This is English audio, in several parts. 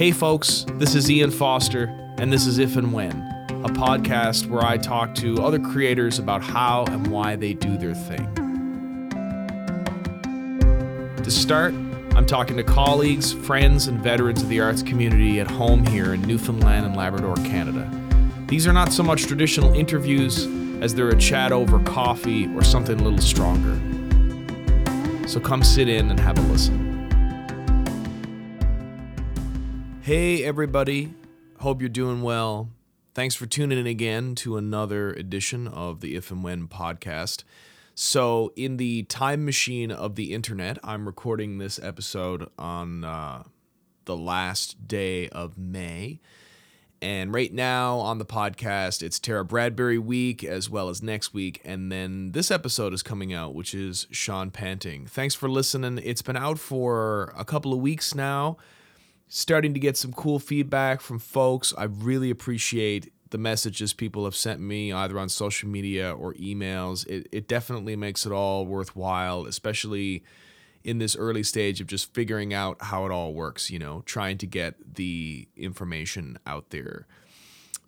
Hey, folks, this is Ian Foster, and this is If and When, a podcast where I talk to other creators about how and why they do their thing. To start, I'm talking to colleagues, friends, and veterans of the arts community at home here in Newfoundland and Labrador, Canada. These are not so much traditional interviews as they're a chat over coffee or something a little stronger. So come sit in and have a listen. Hey, everybody. Hope you're doing well. Thanks for tuning in again to another edition of the If and When podcast. So, in the time machine of the internet, I'm recording this episode on uh, the last day of May. And right now on the podcast, it's Tara Bradbury week as well as next week. And then this episode is coming out, which is Sean Panting. Thanks for listening. It's been out for a couple of weeks now starting to get some cool feedback from folks. I really appreciate the messages people have sent me either on social media or emails. It, it definitely makes it all worthwhile, especially in this early stage of just figuring out how it all works, you know, trying to get the information out there.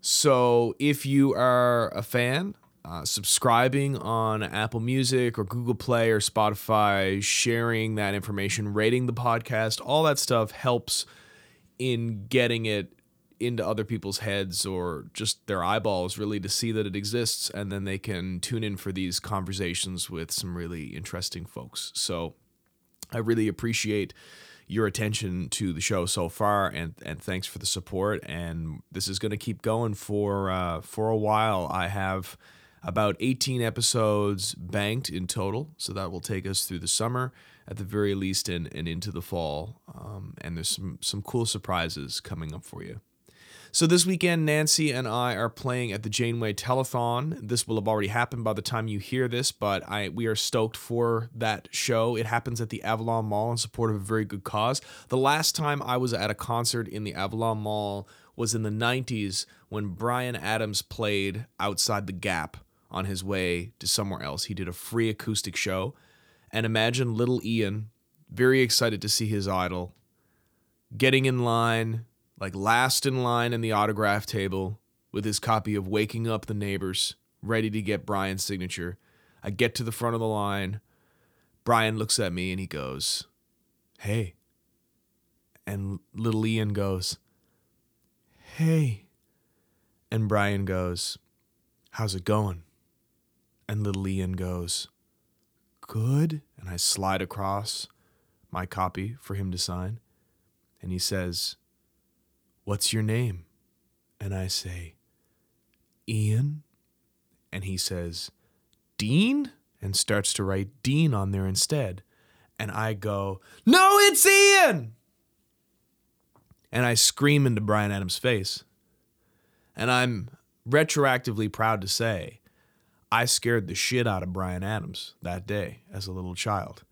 So if you are a fan, uh, subscribing on Apple Music or Google Play or Spotify, sharing that information, rating the podcast, all that stuff helps in getting it into other people's heads or just their eyeballs really to see that it exists and then they can tune in for these conversations with some really interesting folks. So i really appreciate your attention to the show so far and and thanks for the support and this is going to keep going for uh, for a while. I have about 18 episodes banked in total so that will take us through the summer at the very least and, and into the fall. Um, and there's some, some cool surprises coming up for you. So this weekend, Nancy and I are playing at the Janeway Telethon. This will have already happened by the time you hear this, but I we are stoked for that show. It happens at the Avalon Mall in support of a very good cause. The last time I was at a concert in the Avalon Mall was in the 90s when Bryan Adams played outside the Gap on his way to somewhere else. He did a free acoustic show and imagine little Ian, very excited to see his idol, getting in line, like last in line in the autograph table, with his copy of Waking Up the Neighbors, ready to get Bryan's signature. I get to the front of the line. Bryan looks at me and he goes, Hey. And little Ian goes, Hey. And Bryan goes, How's it going? And little Ian goes, good. And I slide across my copy for him to sign. And he says, What's your name? And I say, Ian. And he says, Dean? And starts to write Dean on there instead. And I go, No, it's Ian! And I scream into Bryan Adams' face. And I'm retroactively proud to say I scared the shit out of Bryan Adams that day as a little child.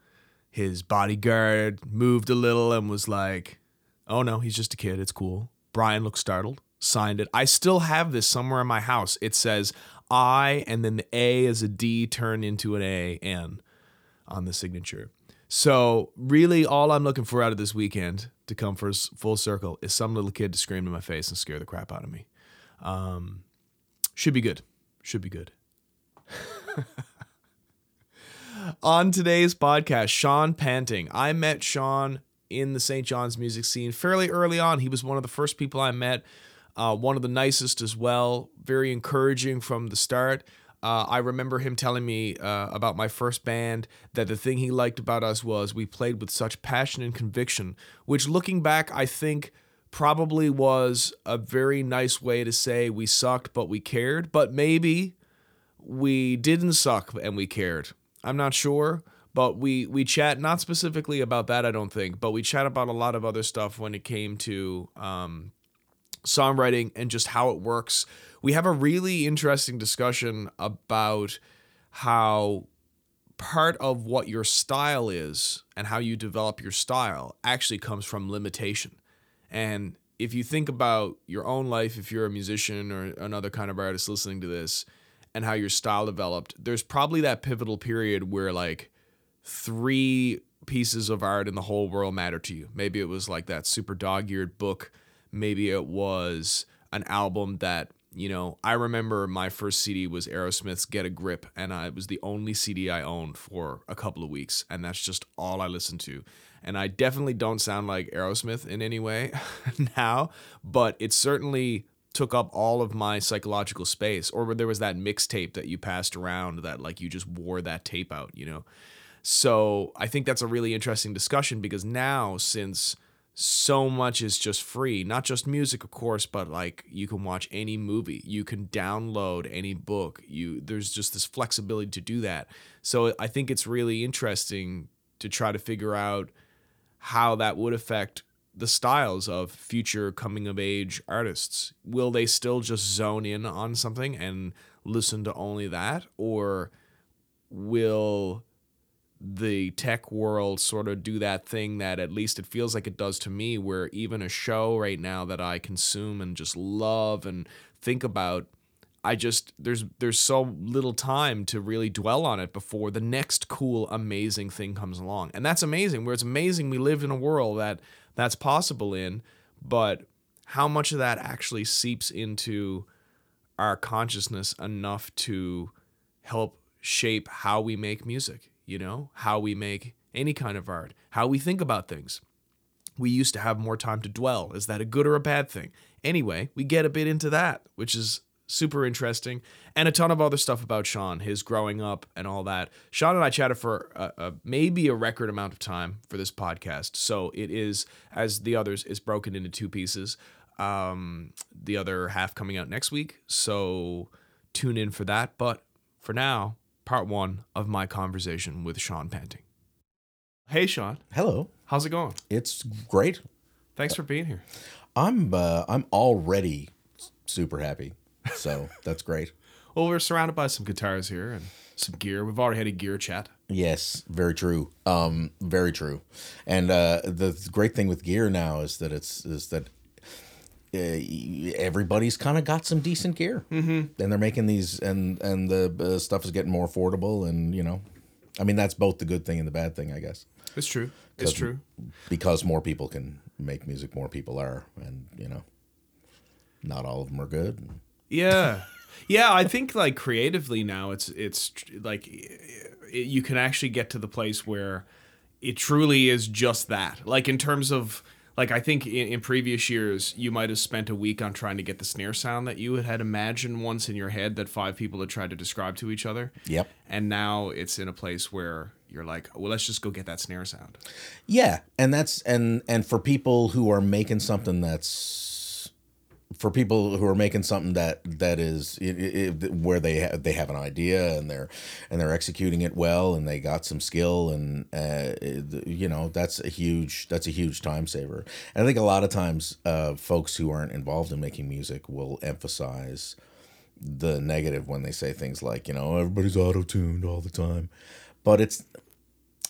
His bodyguard moved a little and was like, oh no, he's just a kid. It's cool. Bryan looked startled, signed it. I still have this somewhere in my house. It says I and then the A is a D turned into an A N on the signature. So, really, all I'm looking for out of this weekend to come for full circle is some little kid to scream in my face and scare the crap out of me. Um, should be good. Should be good. On today's podcast, Sean Panting. I met Sean in the St. John's music scene fairly early on. He was one of the first people I met, uh, one of the nicest as well, very encouraging from the start. Uh, I remember him telling me uh, about my first band that the thing he liked about us was we played with such passion and conviction, which looking back, I think probably was a very nice way to say we sucked, but we cared. But maybe we didn't suck and we cared. I'm not sure, but we we chat not specifically about that. I don't think, but we chat about a lot of other stuff when it came to um, songwriting and just how it works. We have a really interesting discussion about how part of what your style is and how you develop your style actually comes from limitation. And if you think about your own life, if you're a musician or another kind of artist listening to this, and how your style developed, there's probably that pivotal period where like three pieces of art in the whole world matter to you. Maybe it was like that super dog eared book maybe it was an album that you know i remember my first cd was aerosmith's get a grip and I, it was the only cd i owned for a couple of weeks and that's just all i listened to and i definitely don't sound like aerosmith in any way now but it certainly took up all of my psychological space or there was that mixtape that you passed around that like you just wore that tape out you know? So i think that's a really interesting discussion because now since so much is just free not just music of course but like you can watch any movie you can download any book you there's just this flexibility to do that. So i think it's really interesting to try to figure out how that would affect the styles of future coming of age artists will they still just zone in on something and listen to only that or will the tech world sort of do that thing that at least it feels like it does to me where even a show right now that I consume and just love and think about I just there's there's so little time to really dwell on it before the next cool amazing thing comes along. And that's amazing. Where it's amazing we live in a world that that's possible in, but how much of that actually seeps into our consciousness enough to help shape how we make music you know, how we make any kind of art, how we think about things. We used to have more time to dwell. Is that a good or a bad thing? Anyway, we get a bit into that, which is super interesting, and a ton of other stuff about Sean, his growing up and all that. Sean and I chatted for a, a, maybe a record amount of time for this podcast, so it is, as the others, is broken into two pieces. Um, the other half coming out next week, so tune in for that. But for now, part one of my conversation with Sean Panting. Hey, Sean. Hello. How's it going? It's great. Thanks for being here. I'm uh, I'm already super happy, so that's great. Well, we're surrounded by some guitars here and some gear. We've already had a gear chat. Yes, very true. Um, very true. And uh, the great thing with gear now is that it's is that uh, everybody's kind of got some decent gear, mm-hmm. and they're making these, and and the uh, stuff is getting more affordable, and you know, I mean that's both the good thing and the bad thing, I guess. It's true. It's true. Because more people can make music, more people are, and you know, not all of them are good. Yeah, yeah. I think like creatively now, it's it's like it, you can actually get to the place where it truly is just that. Like in terms of like I think in, in, previous years you might have spent a week on trying to get the snare sound that you had imagined once in your head that five people had tried to describe to each other. Yep. And now it's in a place where you're like, well, let's just go get that snare sound. Yeah, and that's and and for people who are making something that's for people who are making something that that is it, it, where they have they have an idea and they're and they're executing it well and they got some skill and uh, you know that's a huge that's a huge time saver. And I think a lot of times uh, folks who aren't involved in making music will emphasize the negative when they say things like you know everybody's auto tuned all the time, but it's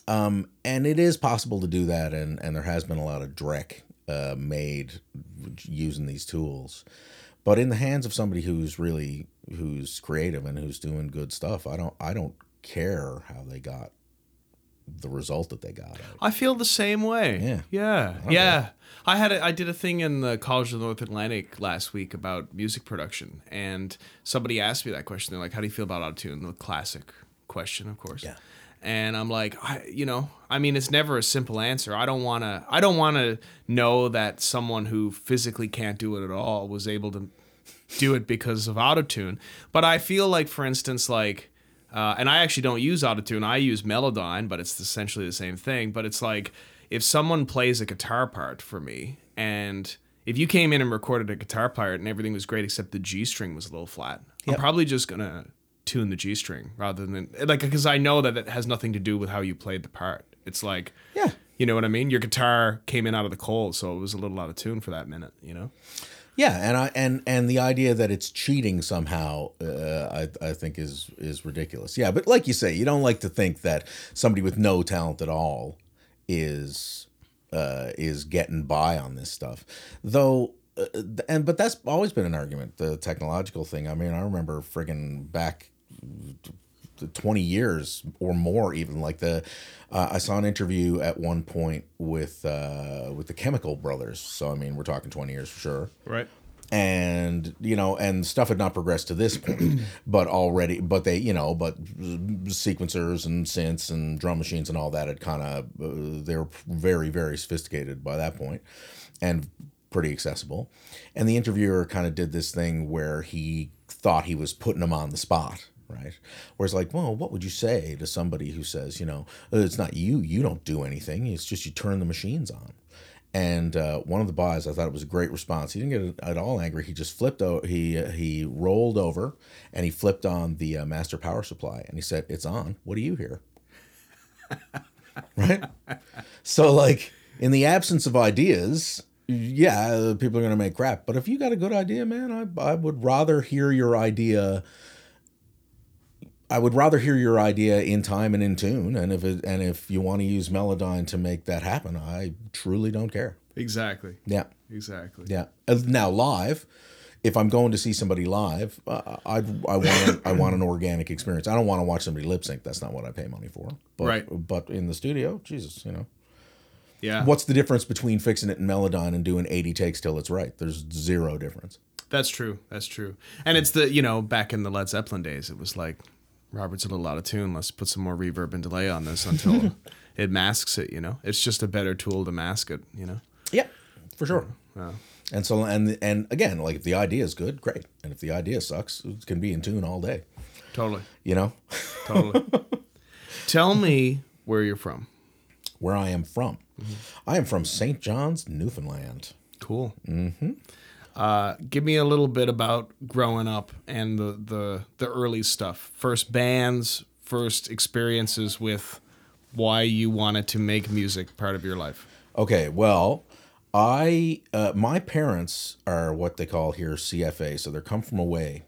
um and it is possible to do that and and there has been a lot of dreck uh, made using these tools. But in the hands of somebody who's really who's creative and who's doing good stuff, I don't I don't care how they got the result that they got. I feel the same way. Yeah. Yeah. Okay. Yeah. I had a, I did a thing in the College of the North Atlantic last week about music production and somebody asked me that question. They're like, "How do you feel about autotune?" The classic question, of course. Yeah and I'm like, I, you know, I mean, it's never a simple answer. I don't want to, I don't want to know that someone who physically can't do it at all was able to do it because of autotune. But I feel like, for instance, like, uh, and I actually don't use autotune. I use Melodyne, but it's essentially the same thing. But it's like if someone plays a guitar part for me, and if you came in and recorded a guitar part and everything was great except the G string was a little flat, yep. I'm probably just gonna tune the G string rather than like because I know that it has nothing to do with how you played the part. It's like yeah, you know what I mean. Your guitar came in out of the cold, so it was a little out of tune for that minute. You know. Yeah, and I and and the idea that it's cheating somehow, uh, I I think is is ridiculous. Yeah, but like you say, you don't like to think that somebody with no talent at all is uh, is getting by on this stuff, though uh, and but that's always been an argument the technological thing i mean i remember friggin back 20 years or more even. Like the uh, i saw an interview at one point with uh, with the chemical brothers. So i mean we're talking 20 years for sure. Right. and you know and stuff had not progressed to this point but already but they you know but sequencers and synths and drum machines and all that had kind of uh, they were very very sophisticated by that point and pretty accessible. And the interviewer kind of did this thing where he thought he was putting them on the spot right whereas like well what would you say to somebody who says you know it's not you you don't do anything it's just you turn the machines on and uh, one of the boys, I thought it was a great response. He didn't get at all angry. He just flipped. O- he uh, he rolled over, and he flipped on the uh, master power supply, and he said, "It's on. What do you hear?" right. So, like, in the absence of ideas, yeah, people are gonna make crap. But if you got a good idea, man, I I would rather hear your idea. I would rather hear your idea in time and in tune, and if it, and if you want to use Melodyne to make that happen, I truly don't care. Exactly. Yeah, Exactly. yeah. Uh, Now live, if I'm going to see somebody live, uh, I I want I want an organic experience. I don't want to watch somebody lip sync. That's not what I pay money for. But, Right. But in the studio, Jesus, you know, Yeah. what's the difference between fixing it in Melodyne and doing 80 takes till it's right? There's zero difference. That's true. That's true. And it's the you know back in the Led Zeppelin days, it was like Robert's a little out of tune. Let's put some more reverb and delay on this until it masks it. You know, it's just a better tool to mask it. You know. Yeah, for sure. Wow. And so and and again, like if the idea is good, great. And if the idea sucks, it can be in tune all day. Totally. You know Totally. Tell me where you're from. where I am from. I am from St. John's, Newfoundland. Cool. Mm-hmm. Uh, give me a little bit about growing up and the, the the early stuff. First bands, first experiences with why you wanted to make music part of your life. Okay, well, I uh, my parents are what they call here CFA, so they're come from away.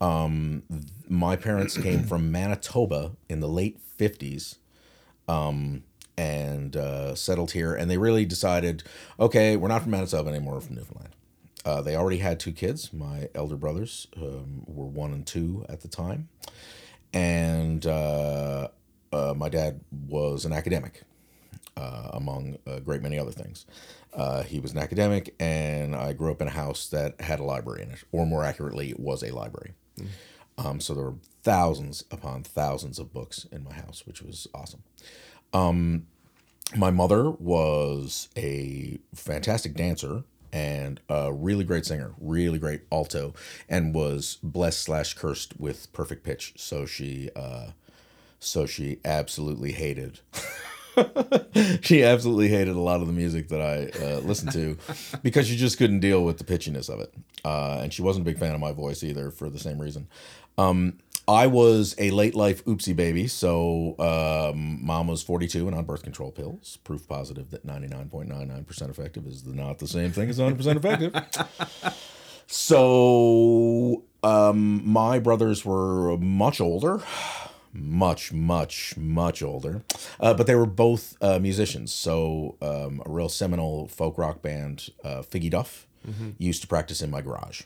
Um, my parents came from Manitoba in the late fifties, um, and uh, settled here, and they really decided, okay, we're not from Manitoba anymore, we're from Newfoundland. Uh, they already had two kids. My elder brothers um, were one and two at the time, and uh, uh, my dad was an academic uh, among a great many other things. Uh, he was an academic, and I grew up in a house that had a library in it, or more accurately, was a library. Um, so there were thousands upon thousands of books in my house, which was awesome. Um, my mother was a fantastic dancer and a really great singer, really great alto, and was blessed slash cursed with perfect pitch. So she, uh, so she absolutely hated she absolutely hated a lot of the music that I uh, listened to because she just couldn't deal with the pitchiness of it. Uh, and she wasn't a big fan of my voice either for the same reason. Um, I was a late life oopsie baby. So um, mom was 42 and on birth control pills. Proof positive that 99.99% effective is not the same thing as 100% effective. So um, my brothers were much older much, much, much older. Uh, but they were both uh, musicians. So um, a real seminal folk rock band, uh, Figgy Duff, used to practice in my garage.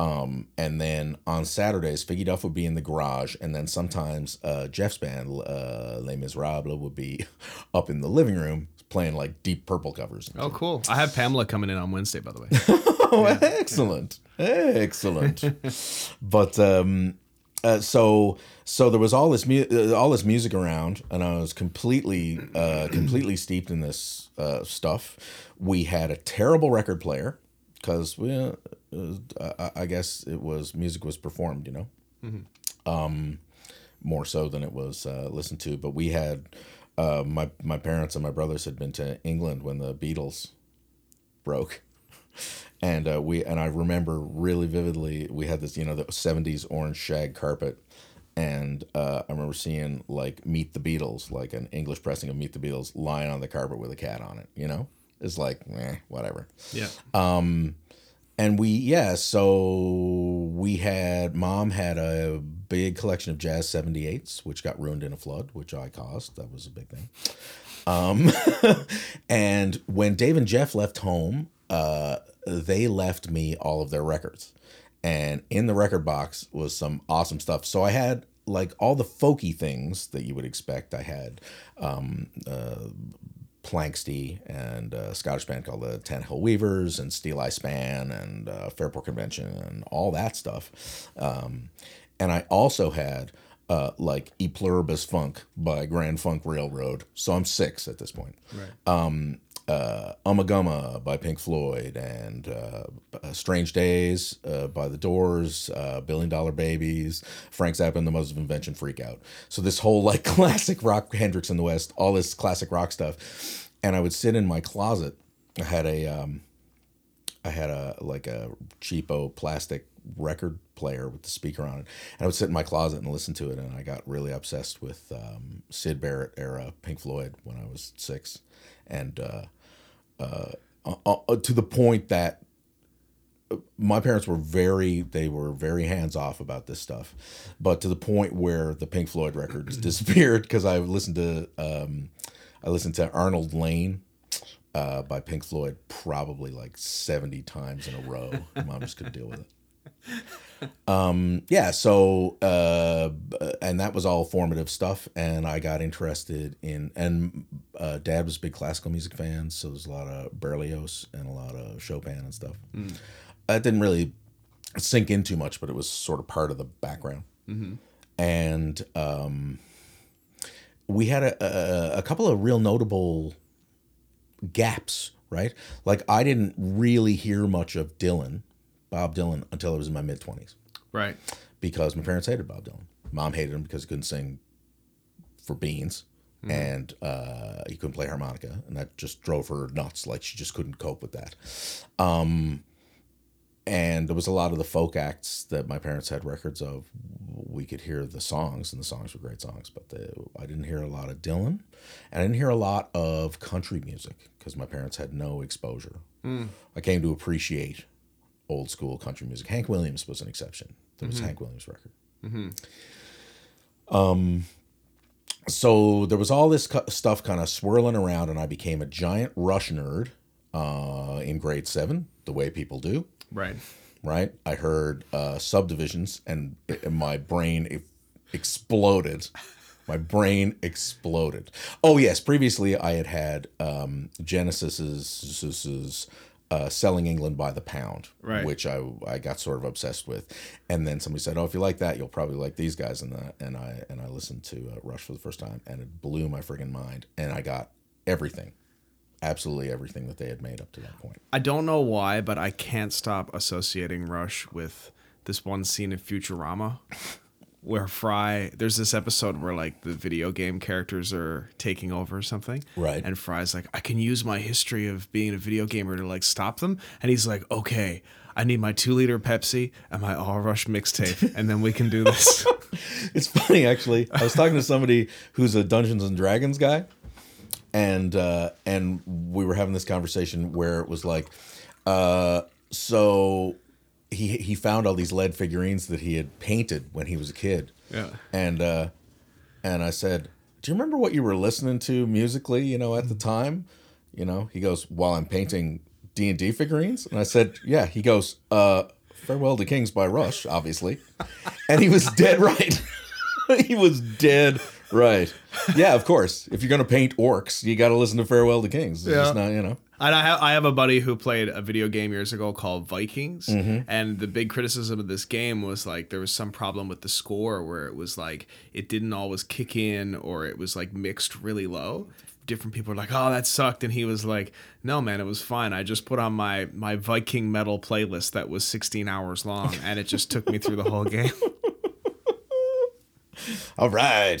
Um, and then on Saturdays, Figgy Duff would be in the garage, and then sometimes uh, Jeff's band, uh, Les Miserables, would be up in the living room playing like Deep Purple covers. Oh, cool. I have Pamela coming in on Wednesday, by the way. Oh, excellent, excellent. but um, uh, so so there was all this mu- uh, all this music around, and I was completely uh, completely steeped in this uh, stuff. We had a terrible record player because we, uh, I- I guess it was music was performed, you know, um, more so than it was uh, listened to. But we had uh, my my parents and my brothers had been to England when the Beatles broke and uh, we and I remember really vividly we had this you know the '70s orange shag carpet, and uh, I remember seeing like Meet the Beatles, like an English pressing of Meet the Beatles, lying on the carpet with a cat on it. You know, it's like eh, whatever. yeah. Um, and we yeah, so we had mom had a big collection of jazz 78s, which got ruined in a flood, which I caused. That was a big thing. Um, and when Dave and Jeff left home, uh, they left me all of their records. And in the record box was some awesome stuff. So I had like all the folky things that you would expect. I had um, uh, Planxty and a Scottish band called the Tannahill Weavers and Steeleye Span and uh, Fairport Convention and all that stuff. Um, and I also had uh, like E Pluribus Funk by Grand Funk Railroad. So I'm six at this point. Right. Um, uh, Ummagumma by Pink Floyd and uh, uh, Strange Days uh, by The Doors, uh, Billion Dollar Babies, Frank Zappa and the Mothers of Invention Freak Out. So this whole like classic rock, Hendrix in the West, all this classic rock stuff. And I would sit in my closet. I had a, um, I had a like a cheapo plastic record player with the speaker on it. And I would sit in my closet and listen to it. And I got really obsessed with um, Syd Barrett era Pink Floyd when I was six. And uh, uh, uh, uh, to the point that my parents were very they were very hands off about this stuff. But to the point where the pink floyd records disappeared because i listened to um, i listened to arnold layne uh, by pink floyd probably like 70 times in a row. Mom just couldn't deal with it um, yeah so uh, and that was all formative stuff and i got interested in and uh, dad was a big classical music fan so there's a lot of berlioz and a lot of chopin and stuff. Mm. that didn't really sink in too much but it was sort of part of the background. And um, we had a, a, a couple of real notable gaps right? Like i didn't really hear much of dylan bob dylan until i was in my mid-20s Right. because my parents hated Bob Dylan. Mom hated him because he couldn't sing for beans and uh, he couldn't play harmonica, and that just drove her nuts. Like she just couldn't cope with that. Um, and there was a lot of the folk acts that my parents had records of. We could hear the songs, and the songs were great songs, but the, I didn't hear a lot of Dylan, and I didn't hear a lot of country music because my parents had no exposure. I came to appreciate old school country music. Hank Williams was an exception. There was a Hank Williams record. Um, so there was all this cu- stuff kind of swirling around, and I became a giant Rush nerd uh, in grade seven, the way people do. Right. Right? I heard uh, subdivisions, and, and my brain e- exploded. My brain exploded. Oh yes, previously I had had um, Genesis's uh, "Selling England by the Pound," Right. which I I got sort of obsessed with, and then somebody said, "Oh, if you like that, you'll probably like these guys," and that, and I and I listened to uh, Rush for the first time, and it blew my friggin' mind, and I got everything, absolutely everything that they had made up to that point. I don't know why, but I can't stop associating Rush with this one scene in Futurama where Fry there's this episode where like the video game characters are taking over or something. Right. And Fry's like, I can use my history of being a video gamer to like stop them. And he's like, Okay, I need my two liter Pepsi and my all rush mixtape, and then we can do this. It's funny actually. I was talking to somebody who's a Dungeons and Dragons guy, and uh, and we were having this conversation where it was like, uh, so he he found all these lead figurines that he had painted when he was a kid, Yeah. and uh, and I said, do you remember what you were listening to musically? You know, at the time, you know. He goes, while I'm painting D and D figurines, and I said, yeah. He goes, uh. Farewell to Kings by Rush, obviously. And he was dead right. he was dead right. Yeah, of course. If you're going to paint orcs, you got to listen to Farewell to Kings. It's Yeah. not, you know. And I have, I have a buddy who played a video game years ago called Vikings, Mm-hmm. and the big criticism of this game was like there was some problem with the score where it was like it didn't always kick in or it was like mixed really low. Different people were like, "Oh, that sucked," and he was like, "No, man, it was fine. I just put on my my Viking metal playlist that was 16 hours long, and it just took me through the whole game." All right.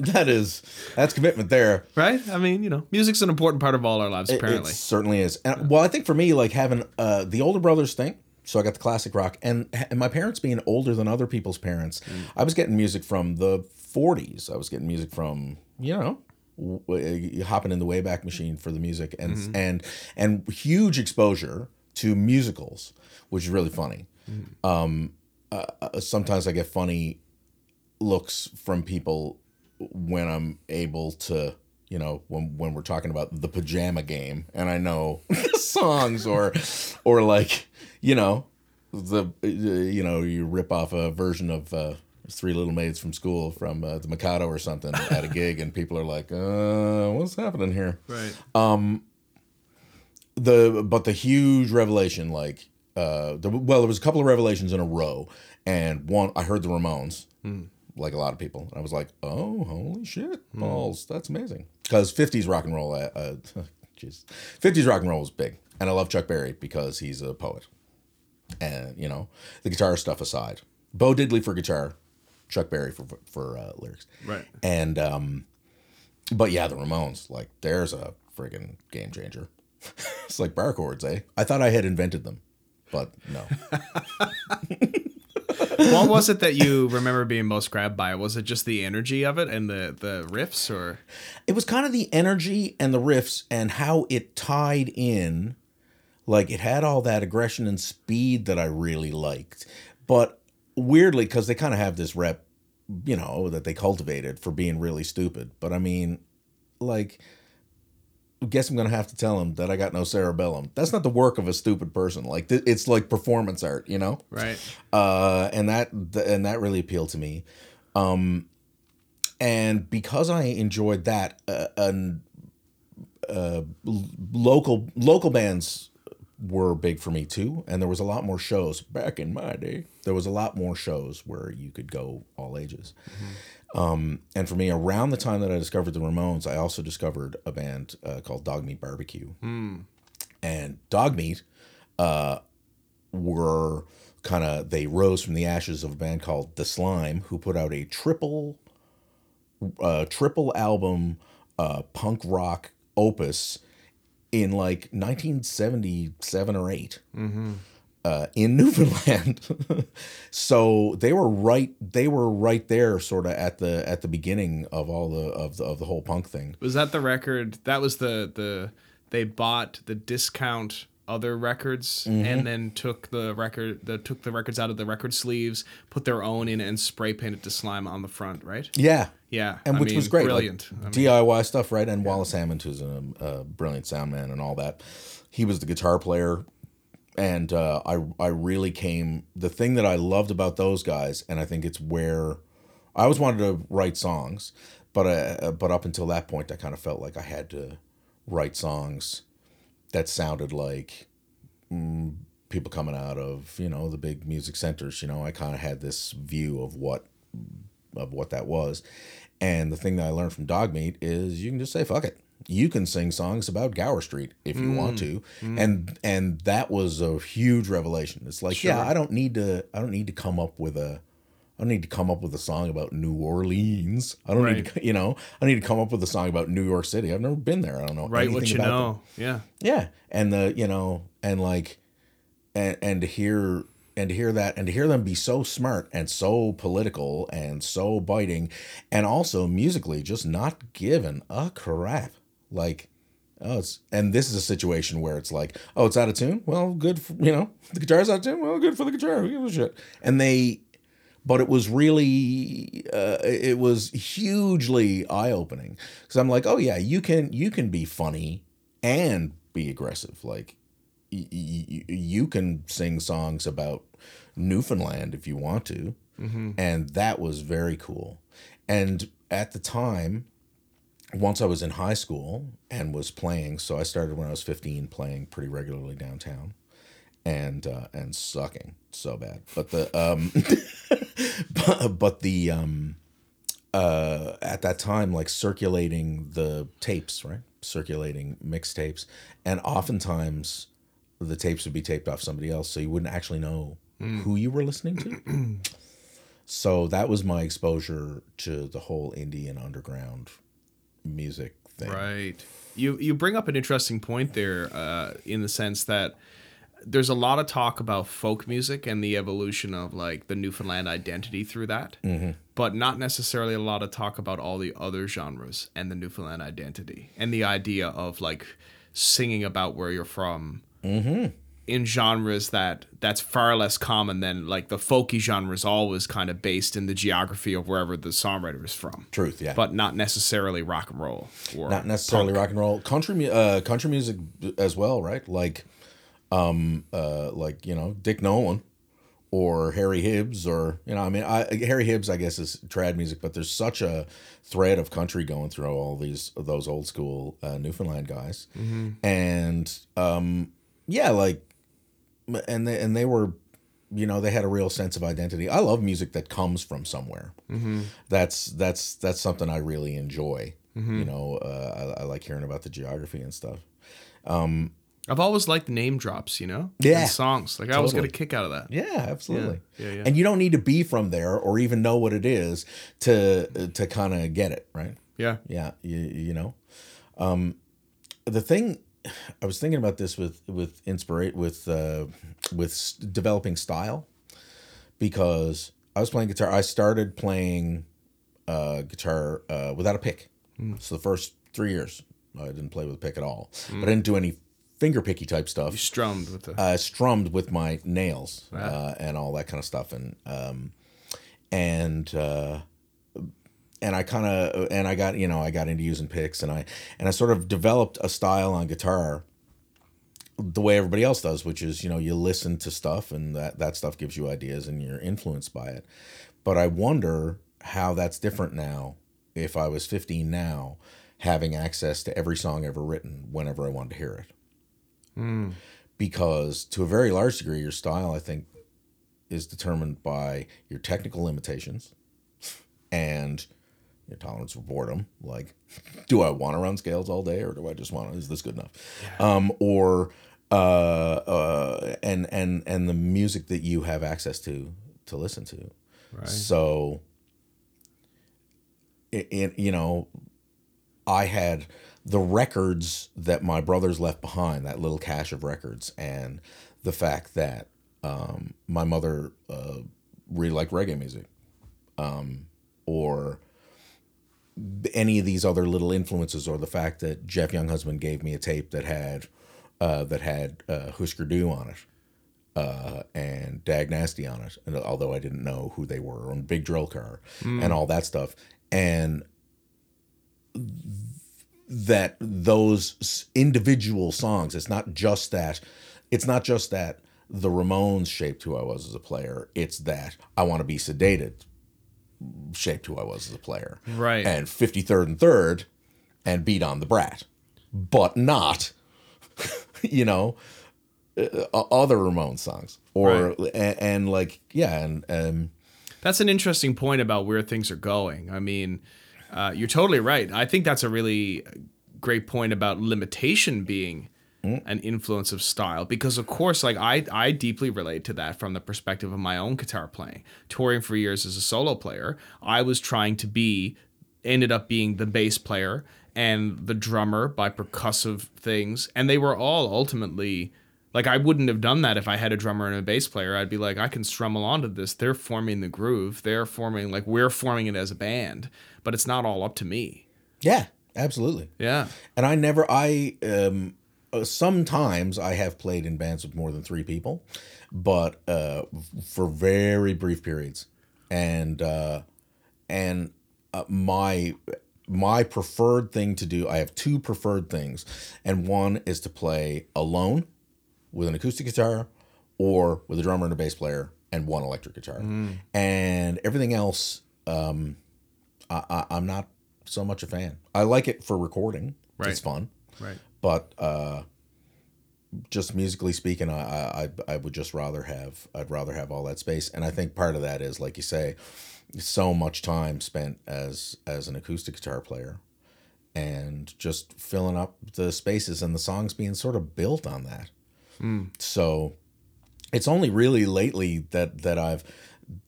that is, that's commitment there. right? I mean, you know, music's an important part of all our lives, apparently. It certainly is. And well, I think for me, like having uh, the older brothers thing. So I got the classic rock, and and my parents being older than other people's parents, I was getting music from the '40s. I was getting music from you know, w- w- hopping in the Wayback Machine for the music, and and and huge exposure to musicals, which is really funny. Um, uh, uh, sometimes I get funny looks from people when I'm able to, you know, when when we're talking about the pajama game and I know songs or or like, you know, the you know, you rip off a version of uh three little maids from school from uh, the Mikado or something at a gig, and people are like, uh, "What's happening here?" Right. Um, the but the huge revelation like uh the, well there was a couple of revelations in a row and one i heard the ramones like a lot of people. I was like oh holy shit balls. That's amazing. Because 50s rock and roll uh, uh jeez. 50s rock and roll was big. And i love chuck berry because he's a poet. And you know the guitar stuff aside bo diddley for guitar chuck berry for for uh, lyrics. Right. and um but yeah the ramones like there's a friggin' game changer. It's like bar chords eh? I thought i had invented them but no what was it that you remember being most grabbed by? Was it just the energy of it and the the riffs, or? It was kind of the energy and the riffs and how it tied in. Like it had all that aggression and speed that i really liked. But weirdly because they kind of have this rep you know that they cultivated for being really stupid. But i mean like guess i'm gonna have to tell him that i got no cerebellum that's not the work of a stupid person like th- it's like performance art you know right? uh, and that th- and that really appealed to me. Um, and because I enjoyed that, uh, and uh, local local bands were big for me too, and there was a lot more shows back in my day. There was a lot more shows where you could go all ages. Um, and for me, around the time that I discovered the Ramones, I also discovered a band uh, called Dog Meat Barbecue. And Dog Meat uh, were kind of they rose from the ashes of a band called The Slime, who put out a triple, uh, triple album uh, punk rock opus in like 1977 or 8 uh, in Newfoundland. so they were right. They were right there, sort of at the at the beginning of all the of the of the whole punk thing. Was that the record? That was the the they bought the discount other records Mm-hmm. and then took the record the took the records out of the record sleeves, put their own in, and spray painted to slime on the front. Right? Yeah, Yeah, and I which mean, was great, like, brilliant. I mean, DIY stuff, right? And Wallace Hammond, who's a, a brilliant sound man and all that, he was the guitar player, and uh, I I really came. The thing that I loved about those guys, and I think it's where I always wanted to write songs, but uh, but up until that point, I kind of felt like I had to write songs that sounded like mm, people coming out of you know the big music centers. You know, I kind of had this view of what of what that was. And the thing that I learned from Dog Meat is you can just say fuck it. You can sing songs about Gower Street if you want mm. to. Mm. And and that was a huge revelation. It's like, yeah, I don't need to I don't need to come up with a I don't need to come up with a song about New Orleans. I don't need to, you know, I need to come up with a song about New York City. I've never been there. I don't know. Write what you about them. know. Yeah. Yeah, and the you know, and like, and and to hear and to hear that and to hear them be so smart and so political and so biting, and also musically just not giving a crap. Like, oh, it's and this is a situation where it's like, oh, it's out of tune. Well, good. For, you know, the guitar's out of tune. Well, good for the guitar. Who gives a shit? And they. But it was really, uh, it was hugely eye opening because I'm like, oh yeah, you can you can be funny and be aggressive. Like y- y- you can sing songs about Newfoundland if you want to, and that was very cool. And at the time, once I was in high school and was playing, so I started when I was 15 playing pretty regularly downtown and uh, and sucking so bad. But the um but, but the um uh at that time like circulating the tapes, right? Circulating mixtapes and oftentimes the tapes would be taped off somebody else so you wouldn't actually know who you were listening to. so that was my exposure to the whole indie and underground music thing. Right. You you bring up an interesting point there, uh, in the sense that there's a lot of talk about folk music and the evolution of like the Newfoundland identity through that, but not necessarily a lot of talk about all the other genres and the Newfoundland identity and the idea of like singing about where you're from. In genres that that's far less common than like the folky genre is always kind of based in the geography of wherever the songwriter is from. Truth, yeah. but not necessarily rock and roll or not necessarily rock and roll. Country uh country music as well right? Like um uh like you know dick nolan or Harry Hibbs or you know I mean I, Harry Hibbs I guess is trad music but there's such a thread of country going through all these those old school uh, Newfoundland guys. And um yeah like and they and they were you know they had a real sense of identity I love music that comes from somewhere that's that's that's something I really enjoy you know uh, I, I like hearing about the geography and stuff I've always liked name drops, you know? Yeah. Songs. Like I always get a kick out of that. Yeah, absolutely. Yeah, yeah, yeah. And you don't need to be from there or even know what it is to to kind of get it, right? Yeah. Yeah, you, you know. Um the thing I was thinking about this with with inspirate with uh with developing style because I was playing guitar. I started playing uh guitar uh without a pick. So the first 3 years I didn't play with a pick at all. But I didn't do any finger picky type stuff You strummed with the uh, strummed with my nails uh, and all that kind of stuff, and um, and uh, and I kind of uh, and I got you know I got into using picks, and I and I sort of developed a style on guitar the way everybody else does, which is you know you listen to stuff, and that that stuff gives you ideas, and you're influenced by it. But I wonder how that's different now. If I was 15 now, having access to every song ever written whenever I wanted to hear it hmm. because to a very large degree your style i think is determined by your technical limitations and your tolerance for boredom. Like do i want to run scales all day or do i just want to is this good enough? Um or uh uh and and and the music that you have access to to listen to. Right. so it, it you know I had the records that my brothers left behind, that little cache of records, and the fact that um, my mother uh, really liked reggae music, um, or any of these other little influences, or the fact that Jeff Younghusband gave me a tape that had uh, that had uh, Husker Du on it, uh, and Dag Nasty on it, and although I didn't know who they were, and Big Drill Car, and all that stuff, and that those individual songs it's not just that it's not just that the ramones shaped who i was as a player it's that i want to be sedated shaped who i was as a player Right. and 53rd and 3rd and beat on the brat but not you know uh, other ramones songs or and, and like yeah and um That's an interesting point about where things are going. I mean, uh, you're totally right. I think that's a really great point about limitation being an influence of style because of course like I I deeply relate to that from the perspective of my own guitar playing. Touring for years as a solo player, I was trying to be ended up being the bass player and the drummer by percussive things and they were all ultimately like I wouldn't have done that if I had a drummer and a bass player. I'd be like, I can strum along to this. They're forming the groove. They're forming like we're forming it as a band, but it's not all up to me. yeah absolutely Yeah. and I never I um uh, sometimes I have played in bands with more than three people, but uh for very brief periods, and uh and uh, my my preferred thing to do I have two preferred things, and one is to play alone with an acoustic guitar or with a drummer and a bass player and one electric guitar, and everything else um I, I I'm not so much a fan. I like it for recording. Right. It's fun Right. But uh just musically speaking I, I I- I would just rather have I'd rather have all that space. And I think part of that is like you say so much time spent as as an acoustic guitar player and just filling up the spaces and the songs being sort of built on that. So it's only really lately that that I've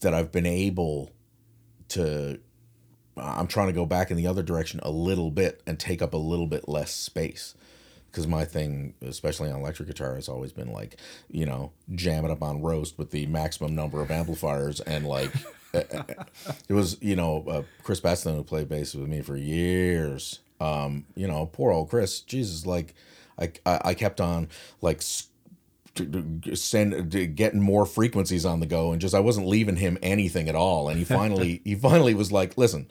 that I've been able to I'm trying to go back in the other direction a little bit and take up a little bit less space. Because my thing, especially on electric guitar, has always been like, you know, jam it up on roast with the maximum number of amplifiers. And like, it was, you know, uh, Chris Baston, who played bass with me for years. Um, you know, poor old Chris. Jesus, like, I, I, I kept on like s- to- to send getting more frequencies on the go and just I wasn't leaving him anything at all and he finally he finally was like listen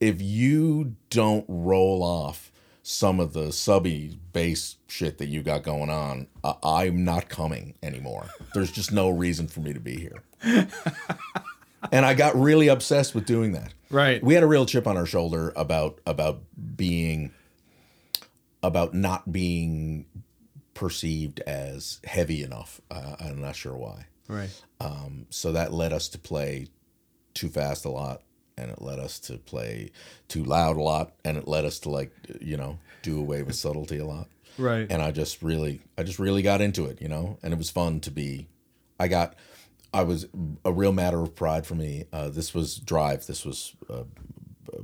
if you don't roll off some of the subby bass shit that you got going on, uh, I'm not coming anymore. There's just no reason for me to be here. and I got really obsessed with doing that. Right. We had a real chip on our shoulder about about being about not being perceived as heavy enough. Uh, I'm not sure why. Right. So that led us to play too fast a lot, and it led us to play too loud a lot, and it led us to like you know do away with subtlety a lot. Right. And I just really, I just really got into it, you know, and it was fun to be. I got, I was a real matter of pride for me. Uh, this was Drive. This was uh,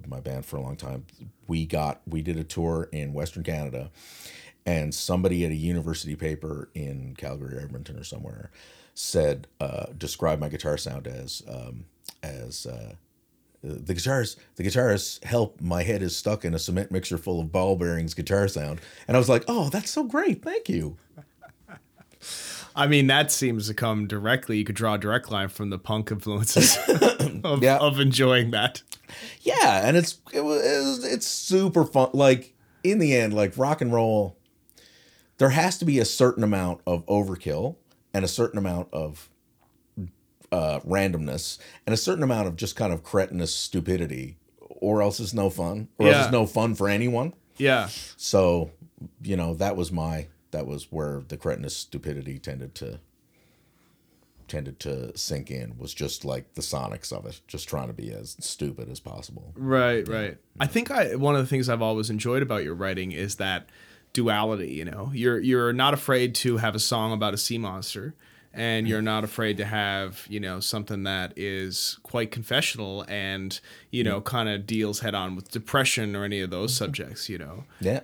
my band for a long time. We got, we did a tour in Western Canada, and somebody at a university paper in Calgary, Edmonton, or somewhere said, uh, described my guitar sound as, um, as, uh, the guitars the guitars help my head is stuck in a cement mixer full of ball bearings guitar sound and i was like oh that's so great thank you I mean, that seems to come directly. You could draw a direct line from the punk influences of, Yeah. of enjoying that. yeah and it's it was it's super fun like in the end like rock and roll there has to be a certain amount of overkill and a certain amount of uh, randomness and a certain amount of just kind of cretinous stupidity or else it's no fun or else Yeah. it's no fun for anyone Yeah. So, you know, that was my that was where the cretinous stupidity tended to tended to sink in was just like the sonics of it, just trying to be as stupid as possible. Right, right. I think I one of the things I've always enjoyed about your writing is that duality, you know. You're you're not afraid to have a song about a sea monster and you're not afraid to have, you know, something that is quite confessional and, you know, kind of deals head on with depression or any of those subjects, you know. Yeah.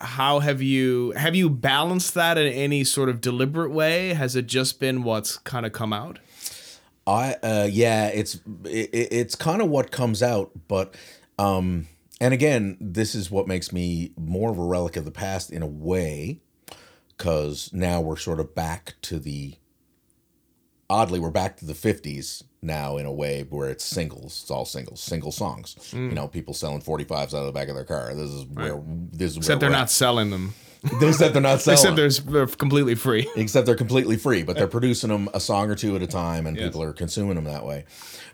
How have you have you balanced that in any sort of deliberate way? Has it just been what's kind of come out? I uh yeah, it's it, it's kind of what comes out, but um and again, this is what makes me more of a relic of the past in a way cuz now we're sort of back to the oddly we're back to the 50s now in a way where it's singles, it's all singles, single songs. You know, people selling 45s out of the back of their car. This is where this is Except where they're not selling them. at. except they're not selling. Except there's they're completely free. except they're completely free, but they're producing them a song or two at a time, and people are consuming them that way.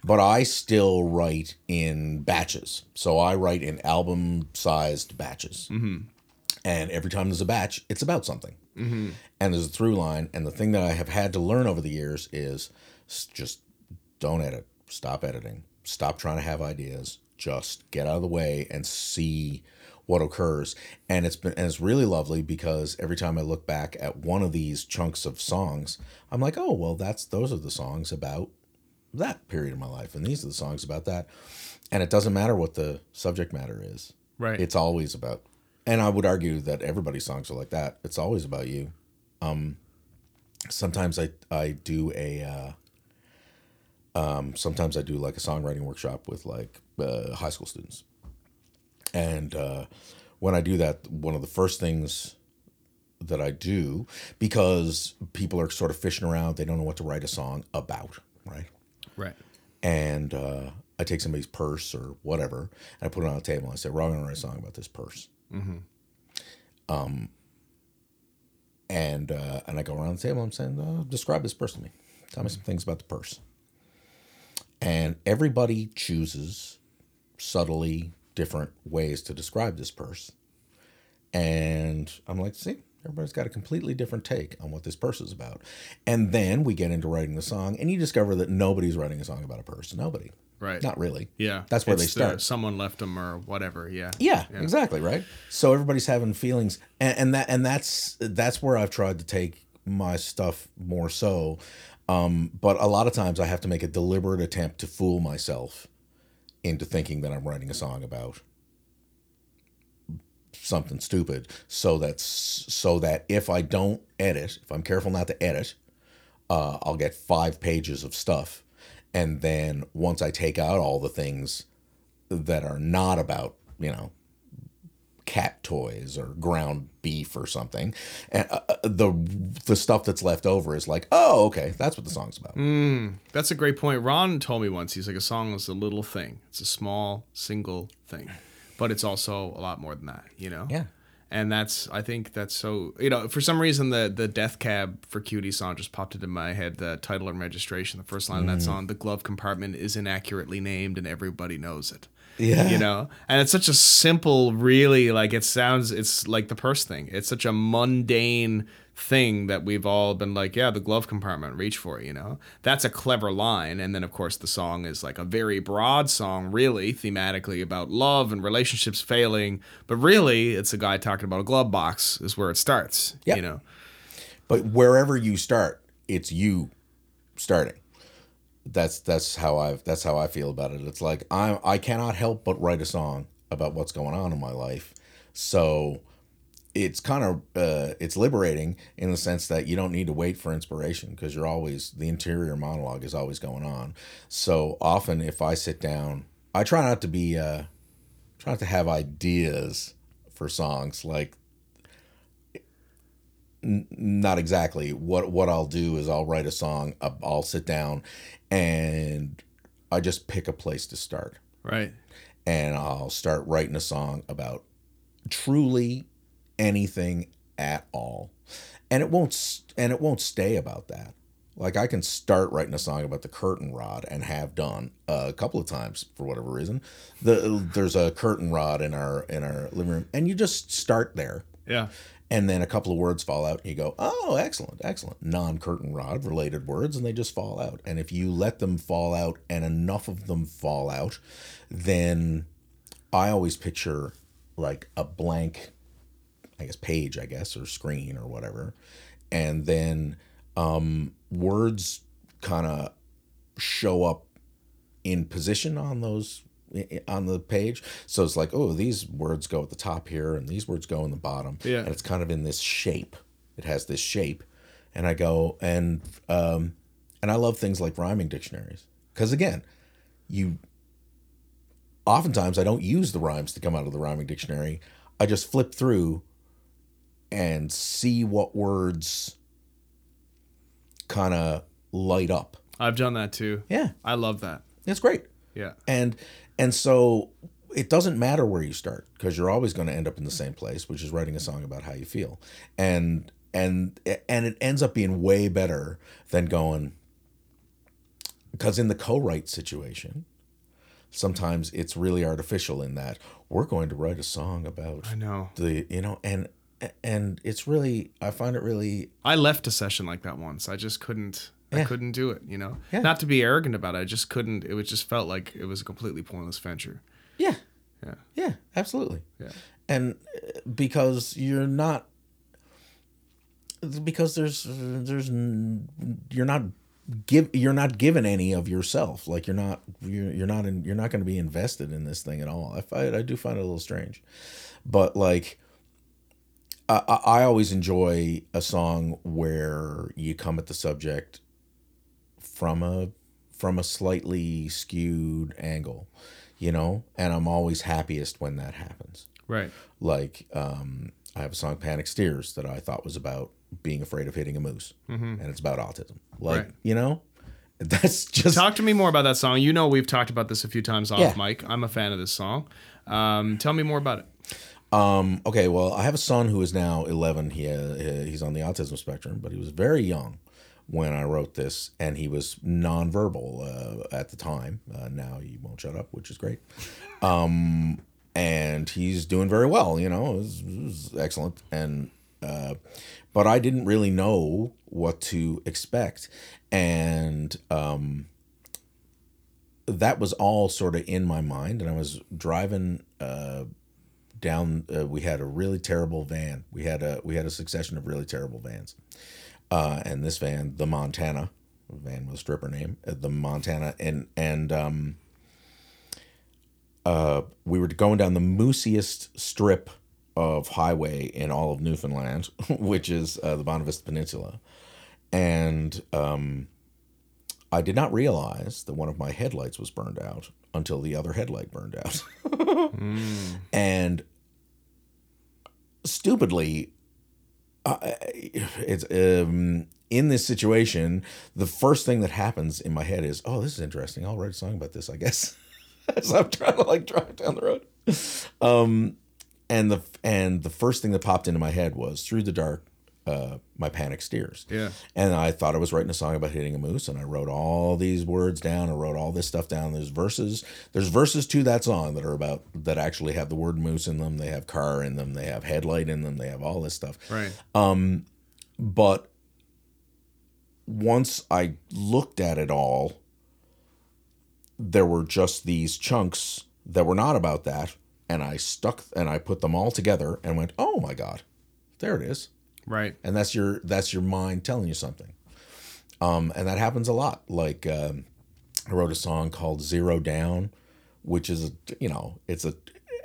But I still write in batches, so I write in album-sized batches, mm-hmm. and every time there's a batch, it's about something, Mm-hmm. and there's a through line. And the thing that I have had to learn over the years is just don't edit, stop editing, stop trying to have ideas, just get out of the way and see what occurs. And it's been and it's really lovely because every time I look back at one of these chunks of songs, I'm like, oh well, that's those are the songs about that period of my life, and these are the songs about that. And it doesn't matter what the subject matter is. Right. It's always about and I would argue that everybody's songs are like that. It's always about you. Um sometimes I I do a uh um sometimes I do like a songwriting workshop with like uh, high school students. And uh when I do that, one of the first things that I do because people are sort of fishing around, they don't know what to write a song about, right? Right. and uh, I take somebody's purse or whatever, and I put it on the table. and I say, "We're all going to write a song about this purse." Um, and uh, and I go around the table. I'm saying, uh, "Describe this purse to me. Tell me some things about the purse." And everybody chooses subtly different ways to describe this purse. And I'm like, see, everybody's got a completely different take on what this purse is about. And then we get into writing the song, and you discover that nobody's writing a song about a purse. Nobody. Right. Not really. Yeah. That's where they It's the- start. someone left them or whatever. Yeah. Yeah, exactly, right? So everybody's having feelings and, and that and that's that's where I've tried to take my stuff more so. Um, but a lot of times I have to make a deliberate attempt to fool myself into thinking that I'm writing a song about something stupid so that so that if I don't edit, if I'm careful not to edit, uh, I'll get five pages of stuff. And then once I take out all the things that are not about, you know, cat toys or ground beef or something, and uh, uh, the the stuff that's left over is like, oh, okay, that's what the song's about. mm, That's a great point. Ron told me once, he's like, a song is a little thing. It's a small, single thing. but it's also a lot more than that, you know. Yeah. And that's I think that's so you know for some reason the the Death Cab for Cutie song just popped into my head the title and registration the first line of that Mm. song the glove compartment is inaccurately named and everybody knows it Yeah. you know and it's such a simple really like it sounds it's like the purse thing it's such a mundane thing that we've all been like yeah the glove compartment reach for it you know that's a clever line and then of course the song is like a very broad song really thematically about love and relationships failing but really it's a guy talking about a glove box is where it starts Yeah. you know But wherever you start, it's you starting. That's that's how I that's how I feel about it. It's like I I cannot help but write a song about what's going on in my life. So it's kind of uh, it's liberating in the sense that you don't need to wait for inspiration because you're always the interior monologue is always going on. So often if I sit down, I try not to be uh, try not to have ideas for songs like not exactly. What what I'll do is I'll write a song I'll sit down and I just pick a place to start. Right. And I'll start writing a song about truly anything at all. And it won't and it won't stay about that. Like I can start writing a song about the curtain rod and have done a couple of times for whatever reason. The there's a curtain rod in our in our living room and you just start there. Yeah. And then a couple of words fall out and you go oh excellent excellent. Non-curtain rod related words and they just fall out. And if you let them fall out and enough of them fall out then i always picture like a blank i guess page i guess or screen or whatever. And then um, words kind of show up in position on those on the page. So it's like oh these words go at the top here and these words go in the bottom. Yeah. and it's kind of in this shape. It has this shape. And i go and um and i love things like rhyming dictionaries. Because again you oftentimes i don't use the rhymes to come out of the rhyming dictionary. I just flip through and see what words kind of light up. I've done that too. Yeah. I love that. It's great. Yeah. And and so it doesn't matter where you start because you're always going to end up in the same place which is writing a song about how you feel. And and and it ends up being way better than going because in the co-write situation sometimes it's really artificial in that we're going to write a song about i know. the you know and and it's really i find it really I left a session like that once. I just couldn't. I couldn't do it. You know, Yeah. not to be arrogant about it. I just couldn't. It was just felt like it was a completely pointless venture. yeah Yeah. yeah absolutely Yeah. and uh, because you're not because there's there's you're not give you're not given any of yourself like you're not you're, you're not in you're not going to be invested in this thing at all i find i do find it a little strange but like I, I always enjoy a song where you come at the subject from a from a slightly skewed angle you know and i'm always happiest when that happens Right. like um, I have a song "Panic Steers" that I thought was about being afraid of hitting a moose, and it's about autism. Like Right. you know, that's just Talk to me more about that song. You know, we've talked about this a few times off Yeah. mic. I'm a fan of this song. Um, tell me more about it. Um, okay. Well, I have a son who is now 11. He uh, he's on the autism spectrum, but he was very young when I wrote this, and he was nonverbal uh, at the time. Uh, now he won't shut up, which is great. Um, and he's doing very well. You know, it was, it was excellent. And uh, but I didn't really know what to expect, and um, that was all sort of in my mind. And I was driving. Down uh, we had a really terrible van. We had a we had a succession of really terrible vans. Uh, and this van the montana van with a stripper name uh, the montana and and um uh we were going down the moosiest strip of highway in all of newfoundland which is uh, the bonavista peninsula. And um i did not realize that one of my headlights was burned out until the other headlight burned out. And stupidly I it's um in this situation the first thing that happens in my head is oh this is interesting i'll write a song about this i guess as i'm trying to like drive down the road um, and the and the first thing that popped into my head was through the dark. Uh, my panic steers. Yeah. And I thought I was writing a song about hitting a moose, and I wrote all these words down. I wrote all this stuff down. There's verses. There's verses to that song that are about that actually have the word moose in them. They have car in them. They have headlight in them. They have all this stuff. Right. Um, But once I looked at it all, there were just these chunks that were not about that. And I stuck and I put them all together and went, oh my God, there it is. Right. And that's your that's your mind telling you something. Um, and that happens a lot. Like um, I wrote a song called Zero Down, which is a you know, it's a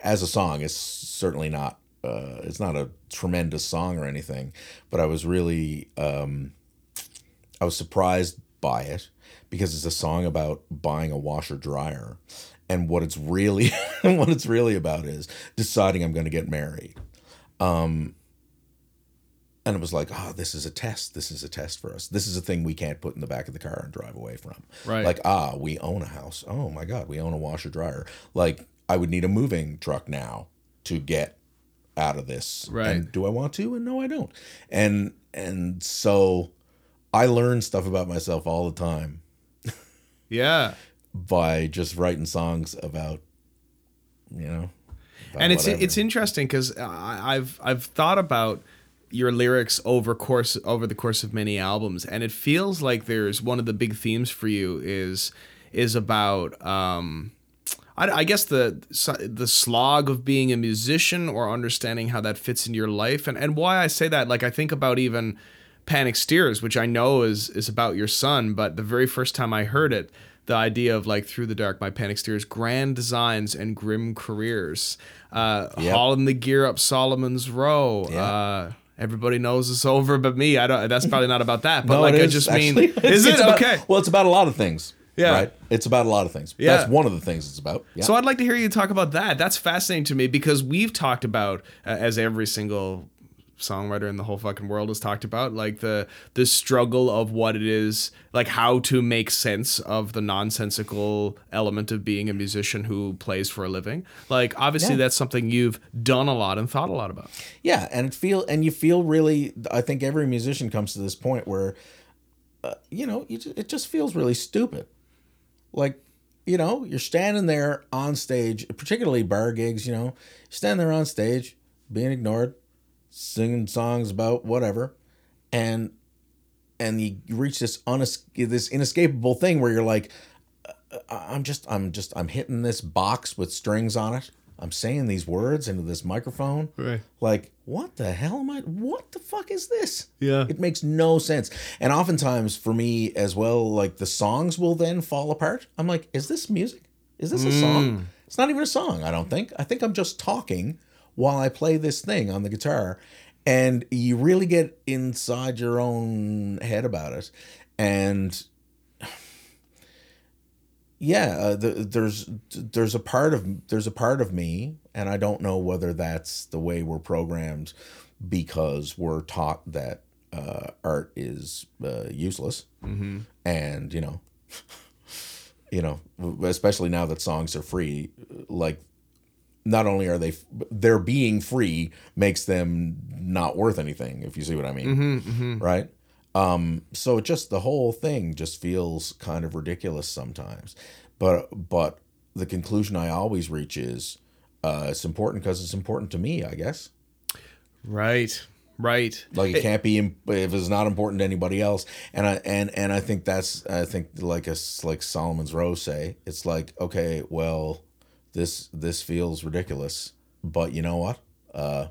as a song, it's certainly not uh, it's not a tremendous song or anything, but I was really um, I was surprised by it because it's a song about buying a washer dryer, and what it's really what it's really about is deciding I'm going to get married. Um, and it was like, oh, this is a test. This is a test for us. This is a thing we can't put in the back of the car and drive away from. Right. Like, ah, we own a house. Oh my God, we own a washer dryer. Like, I would need a moving truck now to get out of this. Right. And do I want to? And no, I don't. And and so I learn stuff about myself all the time Yeah. by just writing songs about, you know. about and it's whatever. it's interesting because I've I've thought about your lyrics over course over the course of many albums, and it feels like there's one of the big themes for you is is about um, I, I guess the the slog of being a musician or understanding how that fits into your life, and and why I say that like I think about even Panic Steers, which I know is is about your son, but the very first time I heard it, the idea of like through the dark, my panic steers, grand designs and grim careers, uh, Yep. hauling the gear up Solomon's Row. Yeah. Uh, everybody knows it's over, but me. I don't. That's probably not about that. But No, like I just actually. mean, is it about- okay? Well, it's about a lot of things. Yeah. Right. It's about a lot of things. Yeah. That's one of the things it's about. Yeah. So I'd like to hear you talk about that. That's fascinating to me because we've talked about, uh, as every single songwriter in the whole fucking world has talked about, like the the struggle of what it is, like how to make sense of the nonsensical element of being a musician who plays for a living. Like obviously Yeah. that's something you've done a lot and thought a lot about. yeah, and it feel and you feel really. I think every musician comes to this point where, uh, you know, you just, it just feels really stupid. Like, you know, you're standing there on stage, particularly bar gigs. You know, standing there on stage, being ignored, singing songs about whatever, and and you reach this unes- this inescapable thing where you're like, uh, uh, I'm just I'm just I'm hitting this box with strings on it. I'm saying these words into this microphone. Right. Like, what the hell am I what the fuck is this? Yeah. It makes no sense. And oftentimes for me as well, like the songs will then fall apart. I'm like, is this music? Is this a song? Mm. It's not even a song, I don't think. I think I'm just talking while I play this thing on the guitar. And you really get inside your own head about it. And yeah uh, the, there's there's a part of there's a part of me and i don't know whether that's the way we're programmed because we're taught that uh, art is uh, useless and you know you know especially now that songs are free like not only are they their being free makes them not worth anything if you see what i mean. Right? Um so it just the whole thing just feels kind of ridiculous sometimes. But but the conclusion i always reach is uh it's important because it's important to me i guess. Right. Right. like it can't be if it's not important to anybody else. And i and and i think that's i think like us like solomon's row say it's like okay well this this feels ridiculous but you know what uh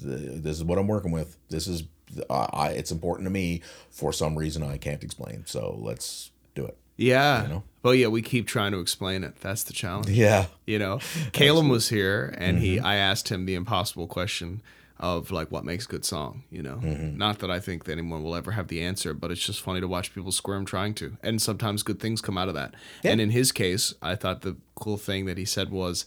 th- this is what i'm working with this is I, I it's important to me for some reason i can't explain so let's do it Yeah. You know? Well, yeah, we keep trying to explain it. That's the challenge. yeah You know, Caleb was here, and he Mm-hmm. I asked him the impossible question of like what makes a good song. You know, Mm-hmm. not that I think that anyone will ever have the answer, but it's just funny to watch people squirm trying to, and sometimes good things come out of that. And in his case, I thought the cool thing that he said was.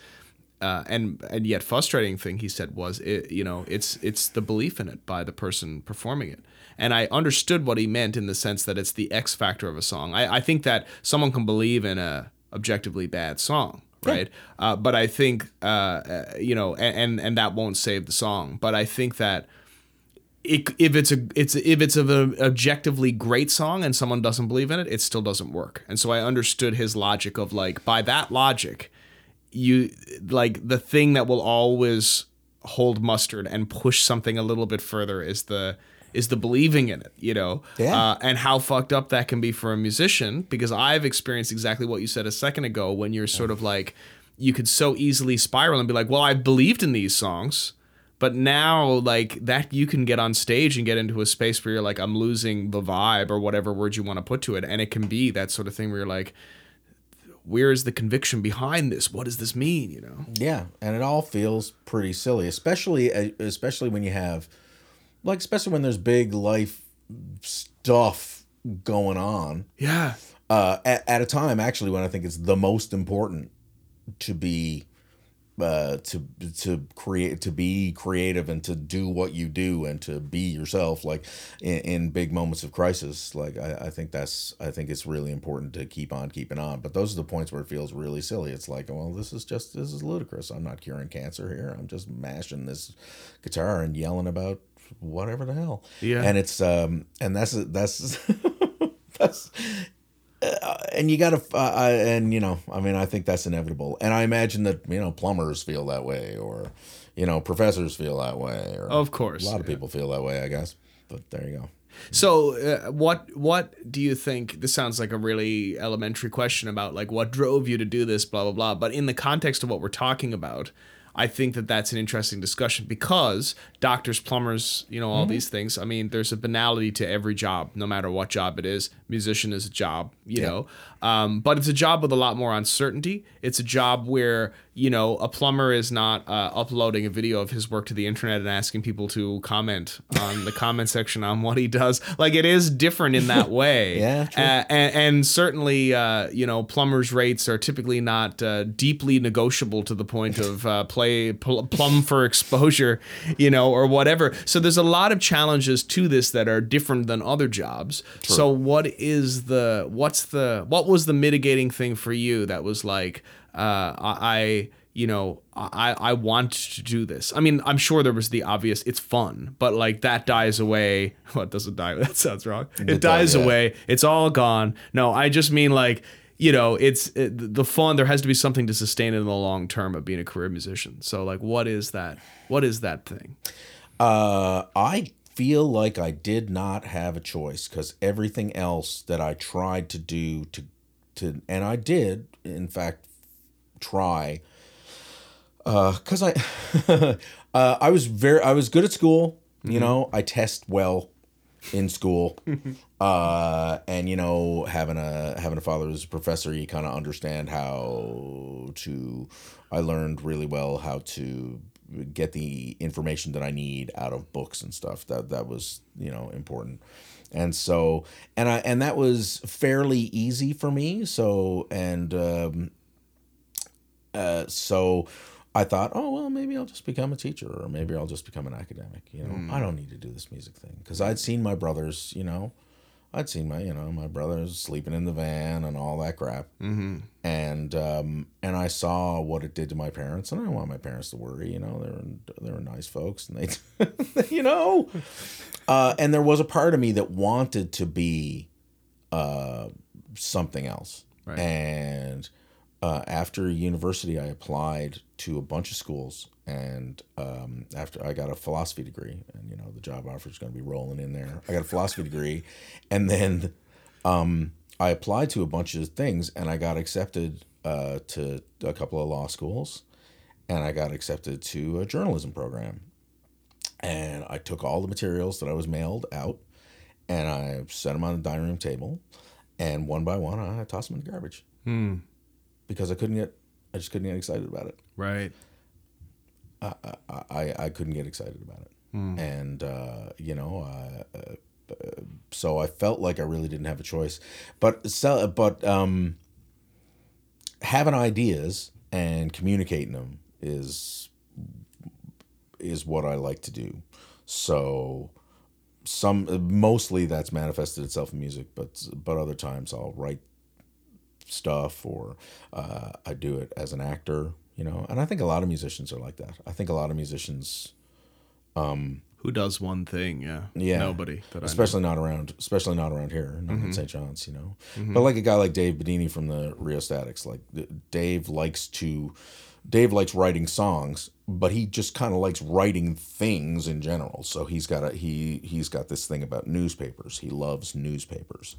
Uh, and and yet frustrating thing he said was it you know it's it's the belief in it by the person performing it and I understood what he meant in the sense that it's the X factor of a song I, I think that someone can believe in a objectively bad song right? Uh, but I think uh, uh, you know, and, and and that won't save the song. But I think that it, if it's a it's if it's an objectively great song and someone doesn't believe in it, it still doesn't work. And so I understood his logic of like by that logic, you like the thing that will always hold mustard and push something a little bit further is the is the believing in it, you know, Yeah. uh, and how fucked up that can be for a musician. Because I've experienced exactly what you said a second ago when you're sort of like, you could so easily spiral and be like, well, I believed in these songs, but now like that you can get on stage and get into a space where you're like, I'm losing the vibe or whatever word you want to put to it, and it can be that sort of thing where you're like. Where is the conviction behind this? What does this mean? You know? Yeah, and it all feels pretty silly, especially uh, especially when you have like especially when there's big life stuff going on. Yeah. uh, at, at a time actually when I think it's the most important to be uh, to to create to be creative and to do what you do and to be yourself like in, in big moments of crisis like I, I think that's I think it's really important to keep on keeping on. But those are the points where it feels really silly. It's like well this is just this is ludicrous. I'm not curing cancer here. I'm just mashing this guitar and yelling about whatever the hell Yeah. and it's um and that's that's that's uh, and you gotta uh, uh, and you know i mean i think that's inevitable and i imagine that you know plumbers feel that way or you know professors feel that way or Of course, a lot of yeah. people feel that way i guess but there you go So, uh, what what do you think? This sounds like a really elementary question about like what drove you to do this, blah blah blah. But in the context of what we're talking about, I think that that's an interesting discussion because doctors, plumbers, you know, all mm-hmm. these things. I mean, there's a banality to every job, no matter what job it is. Musician is a job, you know, um, but it's a job with a lot more uncertainty. It's a job where you know a plumber is not uh, uploading a video of his work to the internet and asking people to comment on the comment section on what he does. Like it is different in that way. Yeah, true. Uh, and, and certainly, uh, you know, plumbers' rates are typically not uh, deeply negotiable to the point of uh, play pl- plumb for exposure, you know, or whatever. So there's a lot of challenges to this that are different than other jobs. So what is the what's the what was the mitigating thing for you that was like uh, I, I you know I I want to do this. I mean, I'm sure there was the obvious it's fun, but like that dies away. What doesn't die? That sounds wrong. It, It dies yeah. away. It's all gone. No, I just mean like you know, it's it, the fun. There has to be something to sustain it in the long term of being a career musician. So like, what is that? What is that thing? uh i feel like i did not have a choice because everything else that i tried to do to to and i did in fact try because I uh, I was very I was good at school. You know, I test well in school, uh, and you know, having a having a father who's a professor, you kind of understand how to. I learned really well how to get the information that I need out of books and stuff. That that was you know important. And so, and I, and that was fairly easy for me. So, and, um, uh, so I thought, oh well, maybe I'll just become a teacher, or maybe I'll just become an academic. You know, I don't need to do this music thing because I'd seen my brothers. You know, I'd seen my you know my brothers sleeping in the van and all that crap, mm-hmm. and um, and I saw what it did to my parents, and I don't want my parents to worry. You know, they're they're nice folks, and they, you know, uh, and there was a part of me that wanted to be uh, something else, Right. and uh, after university, I applied to a bunch of schools, and um, after I got a philosophy degree, and you know the job offer is going to be rolling in there. I got a philosophy degree, and then um, I applied to a bunch of things, and I got accepted uh, to a couple of law schools, and I got accepted to a journalism program. And I took all the materials that I was mailed out, and I set them on the dining room table, and one by one, I tossed them in the garbage because I couldn't get, I just couldn't get excited about it. Right. I, I, I couldn't get excited about it. And, uh, you know, uh, uh, so I felt like I really didn't have a choice. But, so, but um, having ideas and communicating them is is what I like to do. So some mostly that's manifested itself in music, but but other times I'll write stuff or uh, I do it as an actor, you know. And I think a lot of musicians are like that. I think a lot of musicians um Who does one thing? Yeah. yeah. Nobody. That I know. especially not around especially not around here, not Mm-hmm. in St. John's, you know. But like a guy like Dave Bedini from the Rio Statics, like Dave likes to Dave likes writing songs, but he just kind of likes writing things in general. So he's got a he he's got this thing about newspapers. He loves newspapers.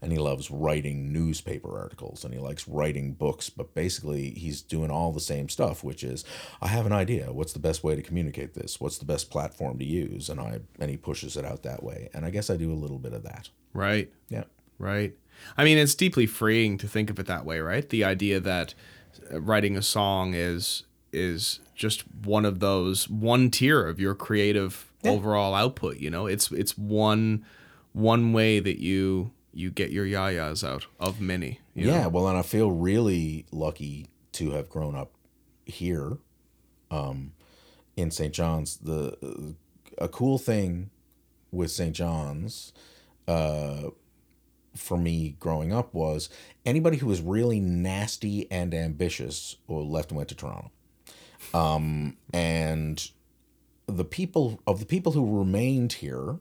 And he loves writing newspaper articles and he likes writing books, but basically he's doing all the same stuff, which is I have an idea. What's the best way to communicate this? What's the best platform to use? And I and he pushes it out that way. And I guess I do a little bit of that. Right. Yeah. Right. I mean, it's deeply freeing to think of it that way, right? The idea that uh, writing a song is is just one of those one tier of your creative overall output. You know, it's it's one one way that you you get your yayas out of many. you know? Yeah, well, and I feel really lucky to have grown up here, um, in St. John's. The a cool thing with St. John's, uh, for me growing up was anybody who was really nasty and ambitious or left and went to Toronto, um, and the people of the people who remained here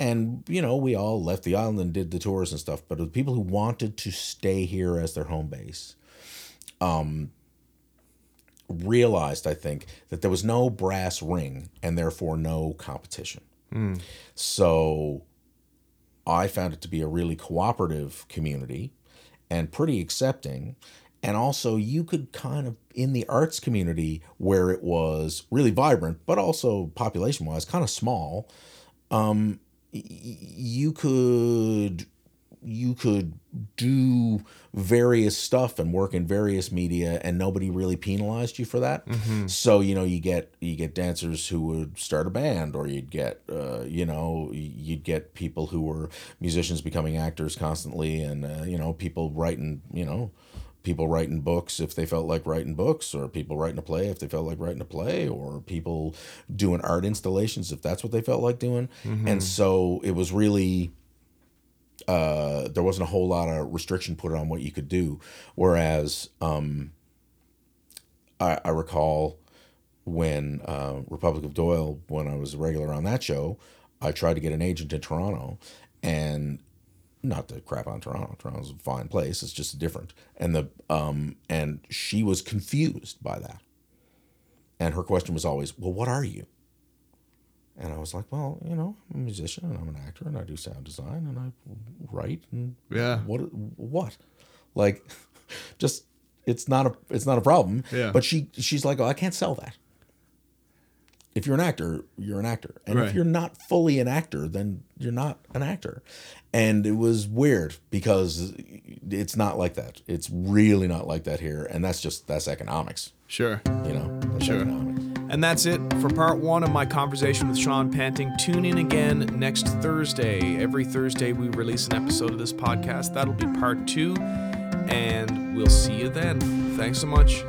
and you know we all left the island and did the tours and stuff but the people who wanted to stay here as their home base um realized i think that there was no brass ring and therefore no competition. So i found it to be a really cooperative community and pretty accepting and also you could kind of in the arts community where it was really vibrant but also population wise kind of small y- you could you could do various stuff and work in various media and nobody really penalized you for that. So you know you get you get dancers who would start a band or you'd get uh, you know you'd get people who were musicians becoming actors constantly and uh, you know people writing you know people writing books if they felt like writing books or people writing a play if they felt like writing a play or people doing art installations if that's what they felt like doing. And so it was really uh, there wasn't a whole lot of restriction put on what you could do. Whereas um, I, I recall when uh, Republic of Doyle, when I was a regular on that show, I tried to get an agent in Toronto, and not to crap on Toronto. Toronto's a fine place. It's just different. And the um and she was confused by that. And her question was always, "Well, what are you?" And I was like, "Well, you know, I'm a musician and I'm an actor and I do sound design and I write and Yeah. what what like just it's not a it's not a problem Yeah. but she she's like oh i can't sell that if you're an actor you're an actor and Right. if you're not fully an actor then you're not an actor and it was weird because it's not like that it's really not like that here and that's just that's economics Sure. you know that's Sure. economics And that's it for part one of my conversation with Sean Panting. Tune in again next Thursday. Every Thursday, we release an episode of this podcast. That'll be part two, and we'll see you then. Thanks so much.